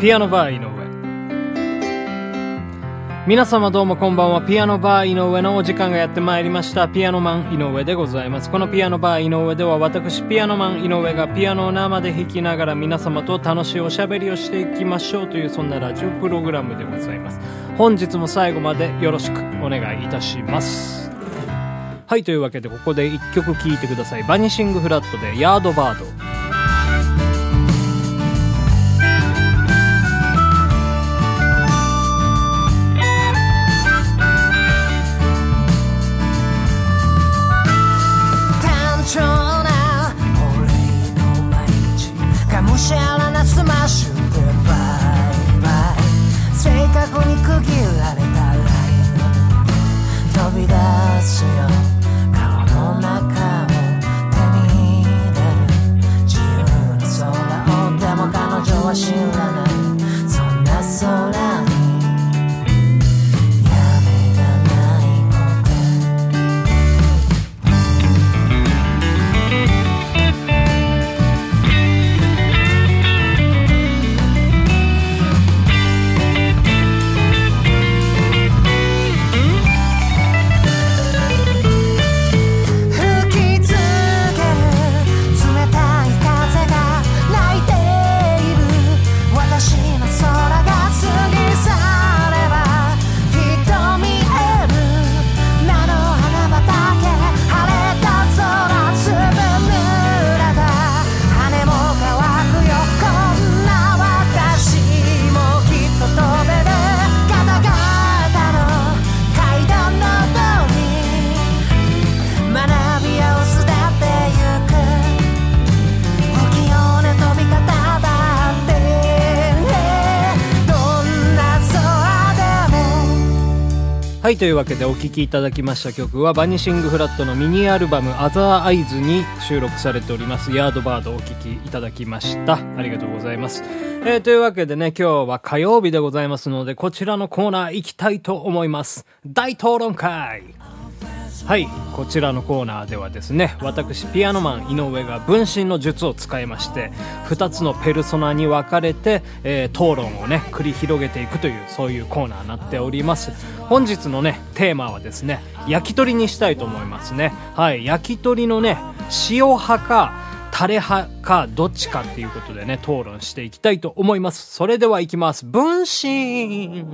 ピアノバー井上。皆様どうもこんばんは。ピアノバー井上のお時間がやってまいりました。ピアノマン井上でございます。このピアノバー井上では私ピアノマン井上がピアノを生で弾きながら皆様と楽しいおしゃべりをしていきましょう。というそんなラジオプログラムでございます。本日も最後までよろしくお願いいたします。はいというわけでここで一曲聴いてください。バニシングフラットでヤードバード。はい、というわけでお聴きいただきました曲は、バニシングフラットのミニアルバム、アザーアイズに収録されております、ヤードバードをお聴きいただきました。ありがとうございます。えー、というわけでね、今日は火曜日でございますので、こちらのコーナー行きたいと思います。大討論会はい、こちらのコーナーではですね、私、ピアノマン井上が分身の術を使いまして、2つのペルソナに分かれて、えー討論をね、繰り広げていくという、そういうコーナーになっております。本日のね、テーマはですね、焼き鳥にしたいと思いますね。はい、焼き鳥のね、塩派か、タレ派か、どっちかっていうことでね、討論していきたいと思います。それでは行きます。分身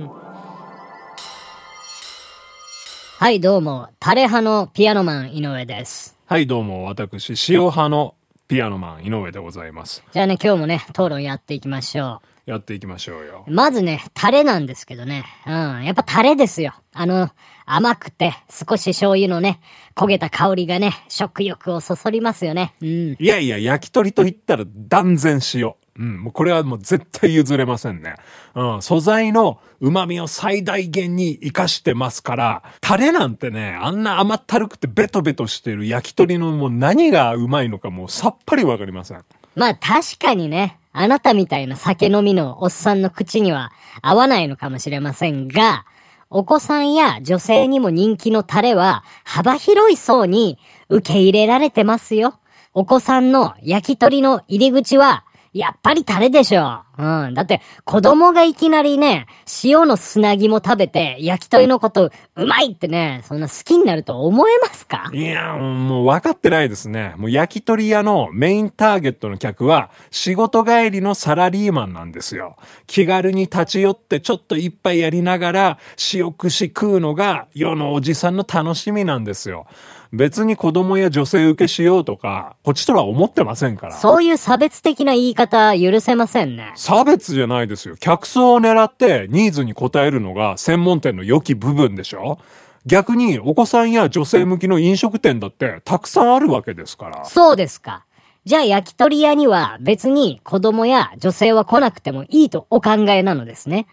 はい、どうも、タレ派のピアノマン井上です。はい、どうも、私、塩派のピアノマン、井上でございます。じゃあね、今日もね、討論やっていきましょやっていきましょうよ。う。まずね、タレなんですけどね。うん、やっぱタレですよ。あの、甘くて、少し醤油のね、焦げた香りがね、食欲をそそりますよね。うん。いやいや、焼き鳥と言ったら断然塩。うん、もうこれはもう絶対譲れませんね。うん、素材の旨味を最大限に活かしてますから、タレなんてね、あんな甘ったるくてベトベトしてる焼き鳥のもう何がうまいのかもうさっぱりわかりません。まあ確かにね、あなたみたいな酒飲みのおっさんの口には合わないのかもしれませんが、お子さんや女性にも人気のタレは幅広い層に受け入れられてますよ。お子さんの焼き鳥の入り口は、やっぱりタレでしょ。うん。だって、子供がいきなりね、塩の砂肝食べて、焼き鳥のこと、うまいってね、そんな好きになると思えますか？いや、もう分かってないですね。もう焼き鳥屋のメインターゲットの客は仕事帰りのサラリーマンなんですよ。気軽に立ち寄ってちょっと一杯やりながら塩串食うのが世のおじさんの楽しみなんですよ。別に子供や女性受けしようとか、こっちとは思ってませんから。そういう差別的な言い方許せませんね。差別じゃないですよ。客層を狙ってニーズに応えるのが専門店の良き部分でしょ逆にお子さんや女性向きの飲食店だってたくさんあるわけですから。そうですか。じゃあ焼き鳥屋には別に子供や女性は来なくてもいいとお考えなのですね。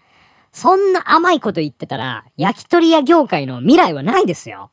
そんな甘いこと言ってたら、焼き鳥屋業界の未来はないですよ。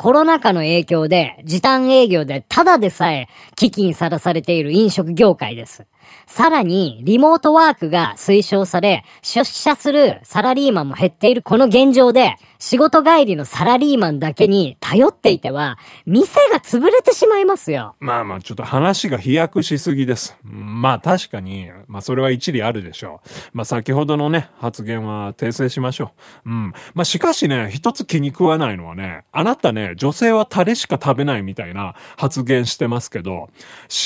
コロナ禍の影響で時短営業でただでさえ危機にさらされている飲食業界です。さらに、リモートワークが推奨され、出社するサラリーマンも減っているこの現状で、仕事帰りのサラリーマンだけに頼っていては、店が潰れてしまいますよ。まあまあ、ちょっと話が飛躍しすぎです。まあ確かに、まあそれは一理あるでしょう。まあ先ほどのね、発言は訂正しましょう。うん。まあしかしね、一つ気に食わないのはね、あなたね、女性はタレしか食べないみたいな発言してますけど、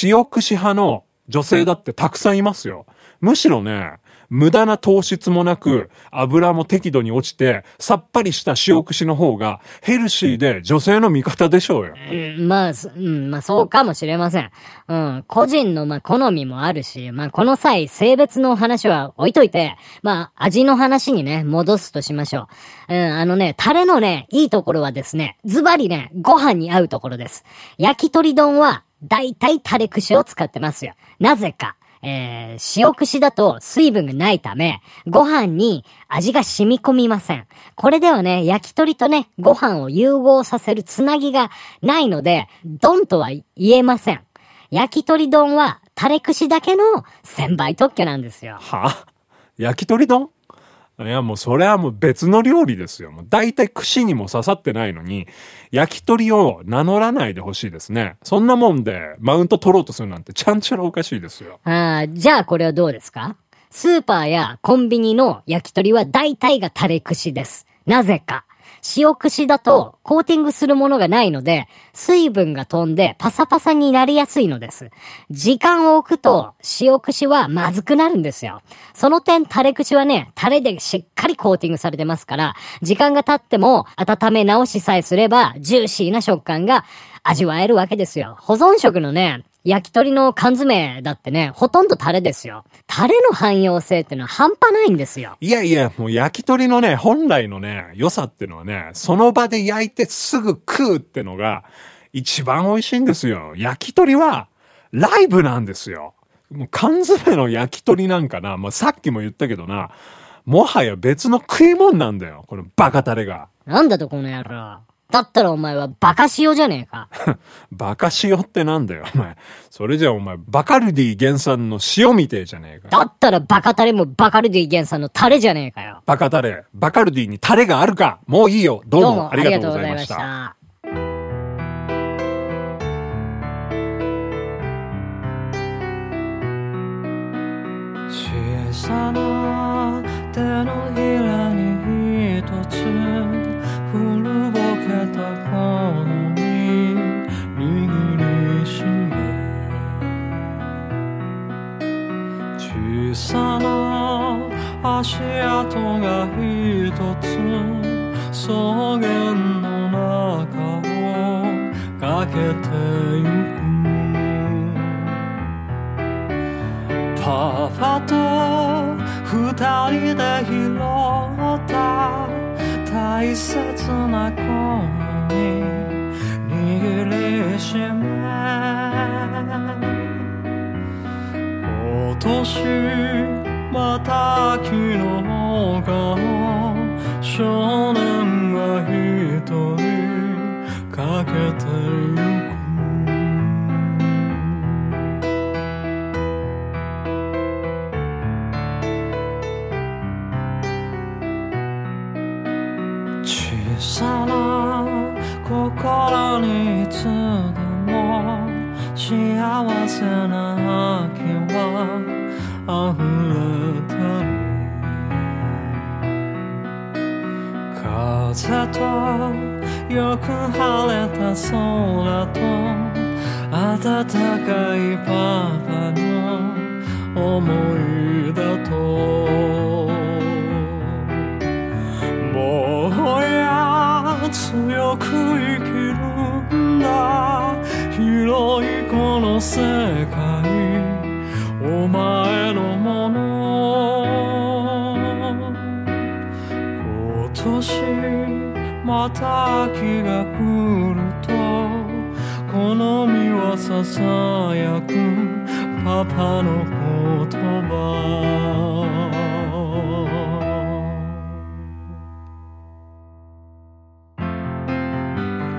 塩串派の女性だってたくさんいますよ。むしろね、無駄な糖質もなく、油も適度に落ちて、さっぱりした塩串の方がヘルシーで女性の味方でしょうよ。うん、まあ、すうん、まあそうかもしれません。うん、個人のまあ好みもあるし、まあこの際性別の話は置いといて、まあ味の話にね、戻すとしましょう。うん、あのね、タレのね、いいところはですね、ズバリね、ご飯に合うところです。焼き鳥丼は、だいたいタレ串を使ってますよ。なぜか。えー、塩串だと水分がないため、ご飯に味が染み込みません。これではね、焼き鳥とね、ご飯を融合させるつなぎがないので、ドンとは言えません。焼き鳥丼は、タレ串だけの1000倍特許なんですよ。はあ？焼き鳥丼？いやもうそれはもう別の料理ですよ。もう大体串にも刺さってないのに、焼き鳥を名乗らないでほしいですね。そんなもんでマウント取ろうとするなんてちゃんちゃらおかしいですよ。ああ、じゃあこれはどうですか？スーパーやコンビニの焼き鳥は大体がタレ串です。なぜか。塩串だとコーティングするものがないので、水分が飛んでパサパサになりやすいのです。時間を置くと塩串はまずくなるんですよ。その点タレ串はね、タレでしっかりコーティングされてますから、時間が経っても温め直しさえすればジューシーな食感が味わえるわけですよ。保存食のね、焼き鳥の缶詰だってね、ほとんどタレですよ。タレの汎用性ってのは半端ないんですよ。いやいや、もう焼き鳥のね、本来のね、良さってのはね、その場で焼いてすぐ食うってのが一番美味しいんですよ。焼き鳥はライブなんですよ。もう缶詰の焼き鳥なんかな、まあ、さっきも言ったけどな、もはや別の食い物なんだよ。このバカタレが。なんだとこの野郎。だったらお前はバカ塩じゃねえか。バカ塩ってなんだよ、お前。それじゃお前、バカルディ原産の塩みてえじゃねえか。だったらバカタレもバカルディ原産のタレじゃねえかよ。バカタレ。バカルディにタレがあるかもういいよ。どうもありがとうございました。た。小さな手のひらに一つ跡が一つ草原の中を駆けてゆくパパと二人で拾った大切な子。に握りしめ今年また昨日が少年が一人かけてゆく小さな心にいつでも幸せな秋は溢れ風とよく晴れた空と暖かいパパの思いだと。もうや強く生きるんだ。広いこの世界お前のもの。今年また秋が来るとこの身はささやくパパの言葉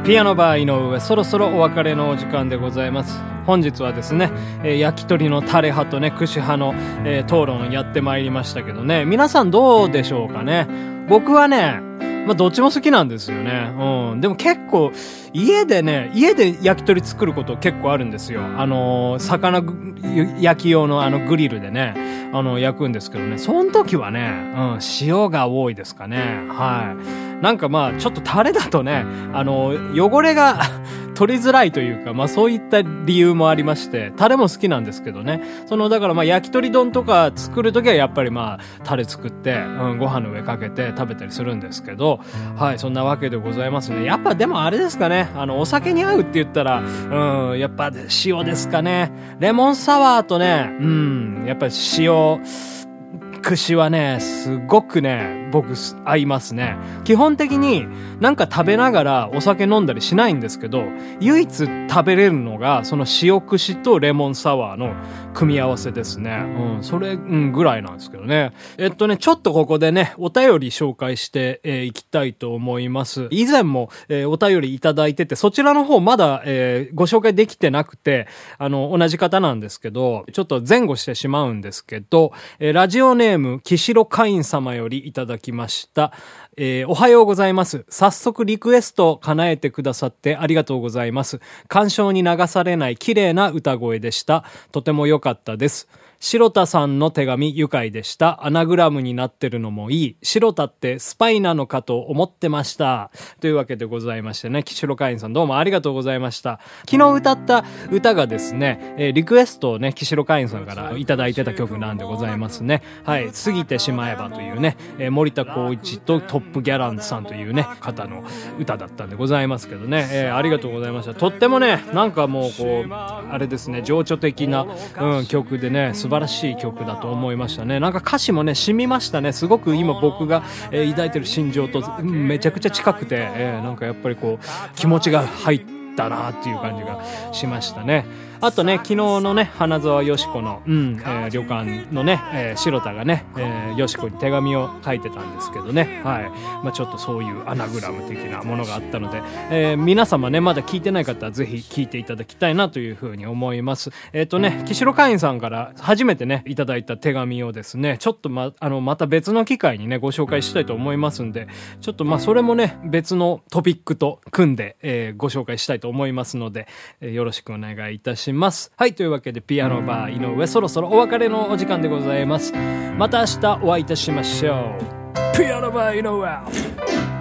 ピアノバー井上、そろそろお別れのお時間でございます。本日はですね、えー焼き鳥のタレ派とね、串派の、えー討論やってまいりましたけどね、皆さんどうでしょうかね僕はね、まあ、どっちも好きなんですよね。うん。でも結構、家でね、家で焼き鳥作ること結構あるんですよ。あのー魚焼き用のあのグリルでね、あの、焼くんですけどね、その時はね、うん、塩が多いですかね。はい。なんかまあ、ちょっとタレだとね、あの、汚れが取りづらいというか、まあそういった理由もありまして、タレも好きなんですけどね。その、だからまあ焼き鳥丼とか作るときはやっぱりまあ、タレ作って、うん、ご飯の上かけて食べたりするんですけど、はい、そんなわけでございますね。やっぱでもあれですかね、あの、お酒に合うって言ったら、うん、やっぱ塩ですかね。レモンサワーとね、うん、やっぱ塩、串はね、すごくね、僕合いますね。基本的になんか食べながらお酒飲んだりしないんですけど、唯一食べれるのがその塩串とレモンサワーの組み合わせですね。うん、それ、うん、ぐらいなんですけどね。えっとね、ちょっとここでね、お便り紹介してい、えーきたいと思います。以前も、えーお便りいただいてて、そちらの方まだ、えーご紹介できてなくて、あの、同じ方なんですけど、ちょっと前後してしまうんですけど、えーラジオネーム、キシロカイン様よりいただきました。えーおはようございます。早速リクエストを叶えてくださってありがとうございます。鑑賞に流されない綺麗な歌声でした。とても良かったです。白田さんの手紙愉快でした。アナグラムになってるのもいい。白田ってスパイなのかと思ってました。というわけでございましてね、岸ロカインさんどうもありがとうございました。昨日歌った歌がですね、えーリクエストをね、岸ロカインさんからいただいてた曲なんでございますね。はい、過ぎてしまえばというね、えー森田光一とトップギャランドさんというね、方の歌だったんでございますけどね、えーありがとうございました。とってもね、なんかもうこう、あれですね、情緒的な、うん、曲でね、素晴らしい曲だと思いましたね。なんか歌詞もね、染みましたね。すごく今僕が、えー抱いてる心情とめちゃくちゃ近くて、えーなんかやっぱりこう、気持ちが入ったなっていう感じがしましたね。あとね、昨日のね、花沢よし子の、うん、えー旅館のね、えー白田がね、えーよし子に手紙を書いてたんですけどね、はい。まあちょっとそういうアナグラム的なものがあったので、えー皆様ね、まだ聞いてない方はぜひ聞いていただきたいなというふうに思います。えっ、とね、岸代会員さんから初めてね、いただいた手紙をですね、ちょっとま、あの、また別の機会にね、ご紹介したいと思いますんで、ちょっとまあそれもね、別のトピックと組んで、えーご紹介したいと思いますので、えーよろしくお願いいたしますます。はい、というわけで、ピアノバー井上、そろそろお別れのお時間でございます。また明日お会いいたしましょう。ピアノバー井上